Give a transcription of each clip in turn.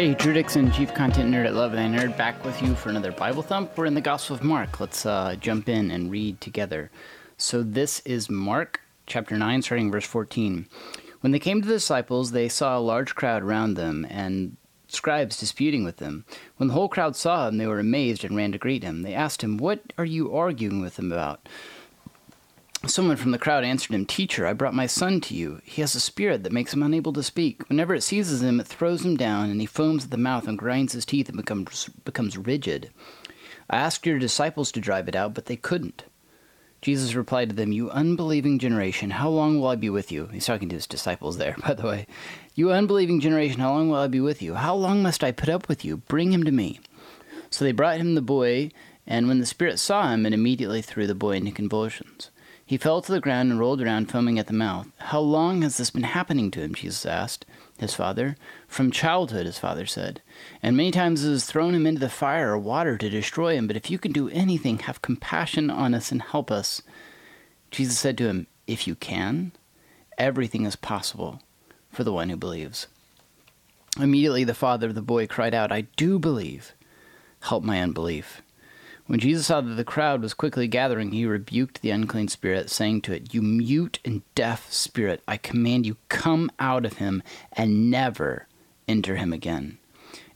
Hey, Drew Dixon, Chief Content Nerd at Love Thy Nerd, back with you for another Bible Thump. We're in the Gospel of Mark. Let's uh, jump in and read together. So, this is Mark chapter 9, starting verse 14. When they came to the disciples, they saw a large crowd around them and scribes disputing with them. When the whole crowd saw him, they were amazed and ran to greet him. They asked him, What are you arguing with them about? Someone from the crowd answered him, Teacher, I brought my son to you. He has a spirit that makes him unable to speak. Whenever it seizes him, it throws him down, and he foams at the mouth and grinds his teeth and becomes, becomes rigid. I asked your disciples to drive it out, but they couldn't. Jesus replied to them, You unbelieving generation, how long will I be with you? He's talking to his disciples there, by the way. You unbelieving generation, how long will I be with you? How long must I put up with you? Bring him to me. So they brought him the boy, and when the spirit saw him, it immediately threw the boy into convulsions. He fell to the ground and rolled around, foaming at the mouth. How long has this been happening to him? Jesus asked his father. From childhood, his father said. And many times it has thrown him into the fire or water to destroy him. But if you can do anything, have compassion on us and help us. Jesus said to him, If you can, everything is possible for the one who believes. Immediately the father of the boy cried out, I do believe. Help my unbelief. When Jesus saw that the crowd was quickly gathering, he rebuked the unclean spirit, saying to it, You mute and deaf spirit, I command you, come out of him and never enter him again.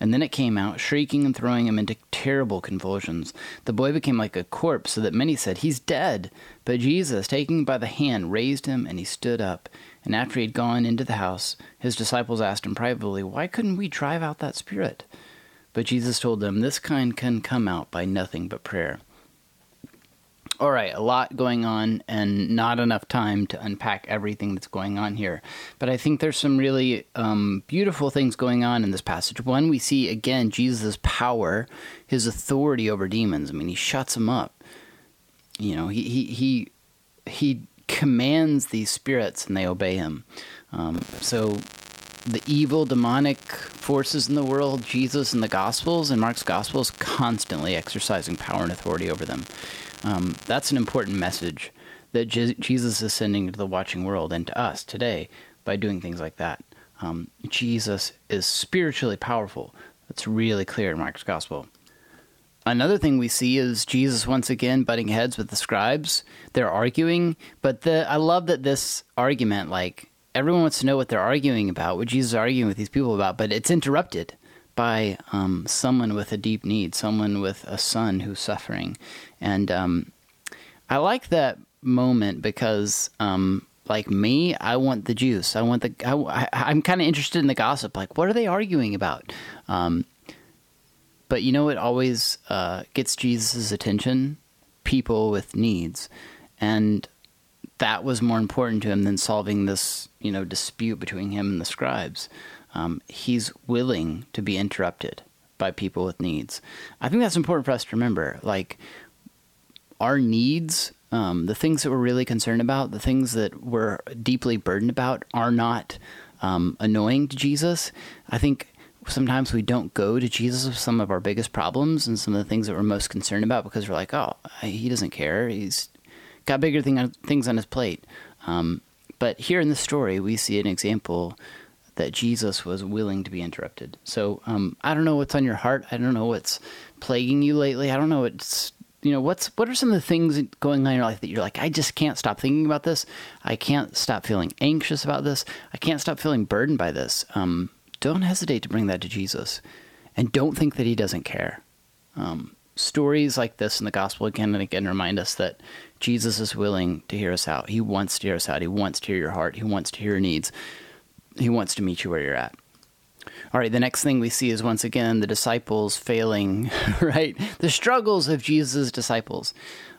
And then it came out, shrieking and throwing him into terrible convulsions. The boy became like a corpse, so that many said, He's dead. But Jesus, taking him by the hand, raised him, and he stood up. And after he had gone into the house, his disciples asked him privately, Why couldn't we drive out that spirit? But Jesus told them, This kind can come out by nothing but prayer. All right, a lot going on and not enough time to unpack everything that's going on here. But I think there's some really um, beautiful things going on in this passage. One, we see again Jesus' power, his authority over demons. I mean, he shuts them up. You know, he he he, he commands these spirits and they obey him. Um, so the evil demonic forces in the world, Jesus in the Gospels and Mark's Gospels constantly exercising power and authority over them. Um, that's an important message that Je- Jesus is sending to the watching world and to us today by doing things like that. Um, Jesus is spiritually powerful. That's really clear in Mark's Gospel. Another thing we see is Jesus once again butting heads with the scribes. They're arguing, but the I love that this argument like everyone wants to know what they're arguing about, what Jesus is arguing with these people about, but it's interrupted by um, someone with a deep need, someone with a son who's suffering. And um, I like that moment because, um, like me, I want the juice. I want the. I, am kind of interested in the gossip. Like, what are they arguing about? Um, but you know it always uh, gets Jesus' attention? People with needs. And that was more important to him than solving this, you know, dispute between him and the scribes. Um, he's willing to be interrupted by people with needs. I think that's important for us to remember. Like our needs, um, the things that we're really concerned about, the things that we're deeply burdened about, are not um, annoying to Jesus. I think sometimes we don't go to Jesus with some of our biggest problems and some of the things that we're most concerned about because we're like, oh, he doesn't care. He's got bigger thing, things on his plate. Um, but here in the story, we see an example that Jesus was willing to be interrupted. So um, I don't know what's on your heart. I don't know what's plaguing you lately. I don't know what's you know what's what are some of the things going on in your life that you're like I just can't stop thinking about this. I can't stop feeling anxious about this. I can't stop feeling burdened by this. Um, don't hesitate to bring that to Jesus, and don't think that He doesn't care. Um, stories like this in the gospel again and again remind us that Jesus is willing to hear us out. He wants to hear us out. He wants to hear your heart. He wants to hear your needs. He wants to meet you where you're at. All right, the next thing we see is once again the disciples failing, right? The struggles of Jesus' disciples.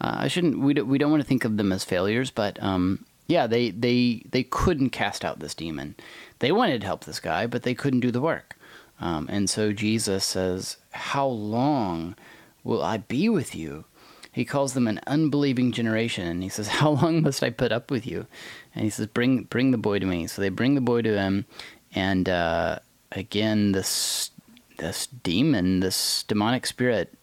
Uh, I shouldn't. We don't, we don't want to think of them as failures, but um, yeah, they they they couldn't cast out this demon. They wanted to help this guy, but they couldn't do the work. Um, and so Jesus says, "How long will I be with you? He calls them an unbelieving generation, and he says, "How long must I put up with you?" And he says, "Bring, bring the boy to me." So they bring the boy to him, and uh, again, this this demon, this demonic spirit,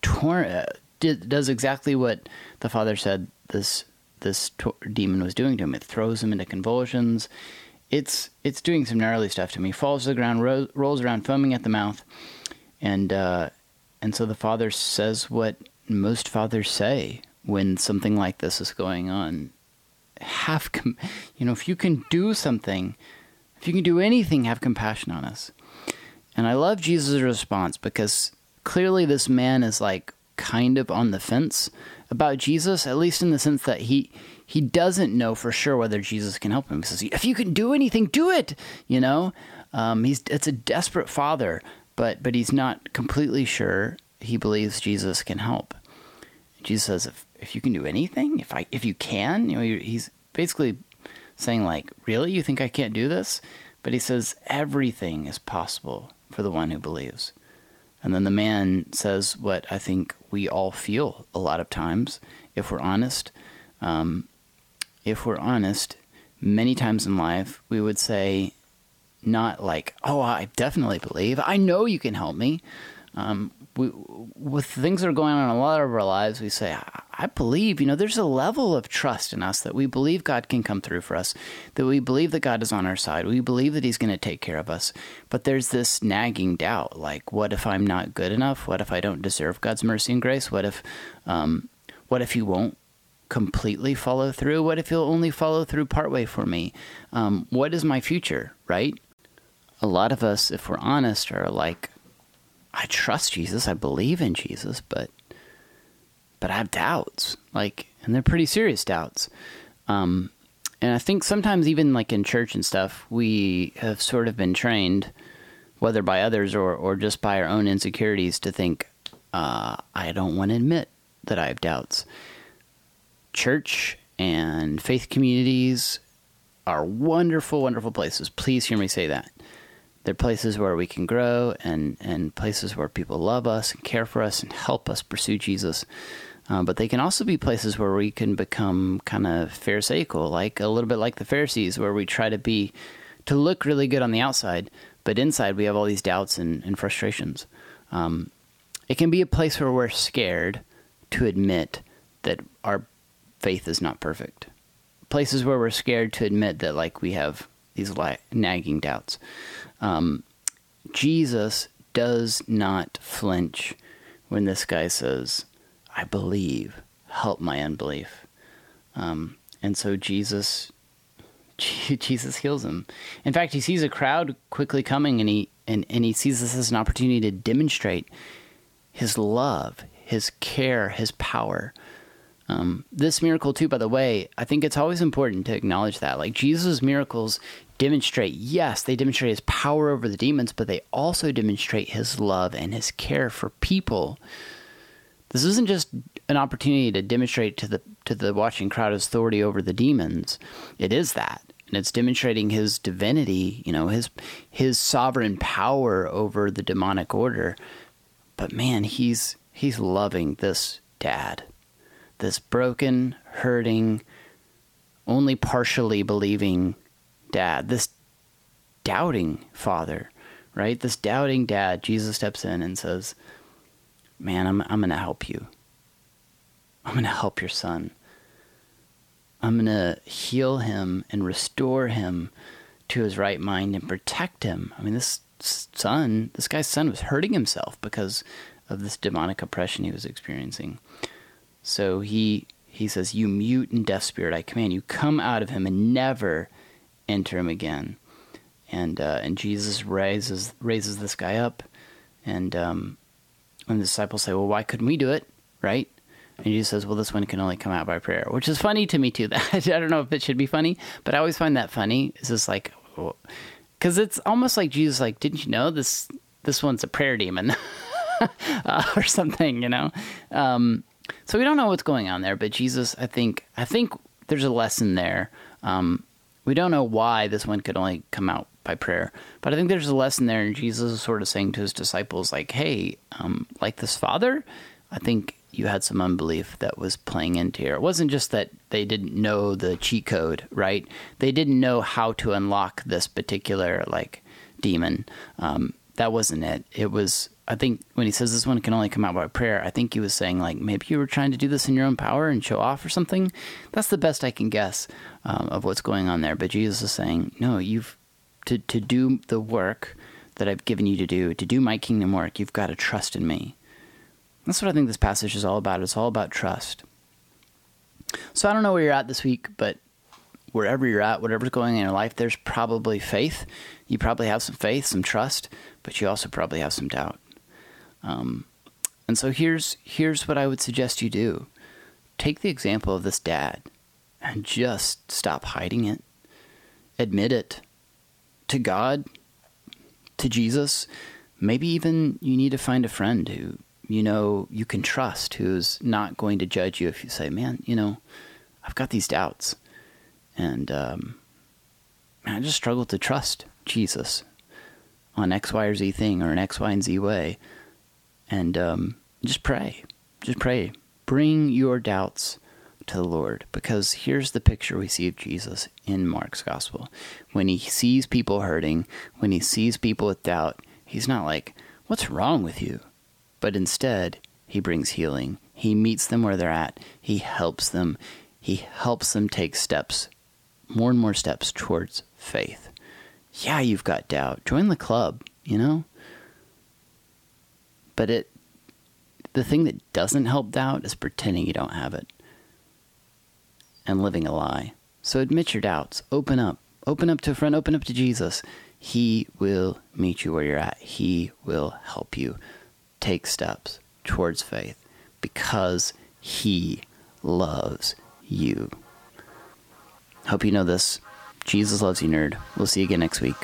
tor- uh, did, does exactly what the father said this this demon was doing to him. It throws him into convulsions. it's it's doing some gnarly stuff to me. Falls to the ground, ro- rolls around, foaming at the mouth, and uh, and so the father says what most fathers say when something like this is going on. Have com- you know if you can do something, if you can do anything, have compassion on us. And I love Jesus' response because clearly this man is like kind of on the fence about Jesus, at least in the sense that he he doesn't know for sure whether Jesus can help him. He says, "If you can do anything, do it." You know, um, he's it's a desperate father, but but he's not completely sure. He believes Jesus can help. Jesus says, "If if you can do anything, if I if you can, you know, he's basically saying like, really, you think I can't do this?" But he says, "Everything is possible for the one who believes." And then the man says what I think we all feel a lot of times, if we're honest. Um, if we're honest, many times in life, we would say, not like, oh, I definitely believe. I know you can help me. Um, we, with things that are going on in a lot of our lives, we say, I, believe, you know, there's a level of trust in us that we believe God can come through for us, that we believe that God is on our side. We believe that He's going to take care of us. But there's this nagging doubt like, what if I'm not good enough? What if I don't deserve God's mercy and grace? What if, um, what if He won't completely follow through? What if He'll only follow through partway for me? Um, what is my future, right? A lot of us, if we're honest, are like, I trust Jesus, I believe in Jesus, but but I have doubts, like, and they're pretty serious doubts. Um, and I think sometimes even like in church and stuff, we have sort of been trained, whether by others or or just by our own insecurities, to think, uh, I don't want to admit that I have doubts. Church and faith communities are wonderful, wonderful places. Please hear me say that. They're places where we can grow and, and places where people love us and care for us and help us pursue Jesus. Uh, but they can also be places where we can become kind of pharisaical, like a little bit like the Pharisees, where we try to be, to look really good on the outside, but inside we have all these doubts and, and frustrations. Um, it can be a place where we're scared to admit that our faith is not perfect. Places where we're scared to admit that, like, we have these li- nagging doubts. Um, Jesus does not flinch when this guy says, I believe, help my unbelief. Um, and so Jesus, Jesus heals him. In fact, he sees a crowd quickly coming, and he and, and he sees this as an opportunity to demonstrate his love, his care, his power. Um, this miracle, too, by the way, I think it's always important to acknowledge that. Like Jesus' miracles demonstrate, yes, they demonstrate his power over the demons, but they also demonstrate his love and his care for people. This isn't just an opportunity to demonstrate to the to the watching crowd his authority over the demons. It is that. And it's demonstrating his divinity, you know, his his sovereign power over the demonic order. But man, he's he's loving this dad. This broken, hurting, only partially believing dad. This doubting father, right? This doubting dad, Jesus steps in and says, man, I'm, I'm going to help you. I'm going to help your son. I'm going to heal him and restore him to his right mind and protect him. I mean, this son, this guy's son was hurting himself because of this demonic oppression he was experiencing. So he he says, "You mute and deaf spirit, I command you, come out of him and never enter him again." And uh, and Jesus raises raises this guy up, and um, and the disciples say, Well, why couldn't we do it? Right? And Jesus says, Well, this one can only come out by prayer, which is funny to me, too. That I don't know if it should be funny, but I always find that funny. It's just like, because it's almost like Jesus, like, didn't you know this? This one's a prayer demon, uh, or something, you know. Um, so we don't know what's going on there, but Jesus, I think, I think there's a lesson there. Um, we don't know why this one could only come out by prayer. But I think there's a lesson there, and Jesus is sort of saying to his disciples, like, hey, um, like this father, I think you had some unbelief that was playing into here. It wasn't just that they didn't know the cheat code, right? They didn't know how to unlock this particular, like, demon. Um, that wasn't it. It was I think when he says this one can only come out by prayer, I think he was saying like maybe you were trying to do this in your own power and show off or something. That's the best I can guess um, of what's going on there. But Jesus is saying, no, you've to to do the work that I've given you to do, to do my kingdom work. You've got to trust in me. That's what I think this passage is all about. It's all about trust. So I don't know where you're at this week, but wherever you're at, whatever's going on in your life, there's probably faith. You probably have some faith, some trust, but you also probably have some doubt. Um, and so here's here's what I would suggest you do: take the example of this dad, and just stop hiding it. Admit it to God, to Jesus. Maybe even you need to find a friend who you know you can trust, who's not going to judge you if you say, "Man, you know, I've got these doubts, and um, I just struggle to trust Jesus on X, Y, or Z thing or an X, Y, and Z way." And um, just pray, just pray. Bring your doubts to the Lord because here's the picture we see of Jesus in Mark's gospel. When he sees people hurting, when he sees people with doubt, he's not like, What's wrong with you? But instead, he brings healing. He meets them where they're at, he helps them, he helps them take steps, more and more steps towards faith. Yeah, you've got doubt. Join the club, you know? But it the thing that doesn't help doubt is pretending you don't have it and living a lie. So admit your doubts. Open up. Open up to a friend. Open up to Jesus. He will meet you where you're at. He will help you take steps towards faith because He loves you. Hope you know this. Jesus loves you, nerd. We'll see you again next week.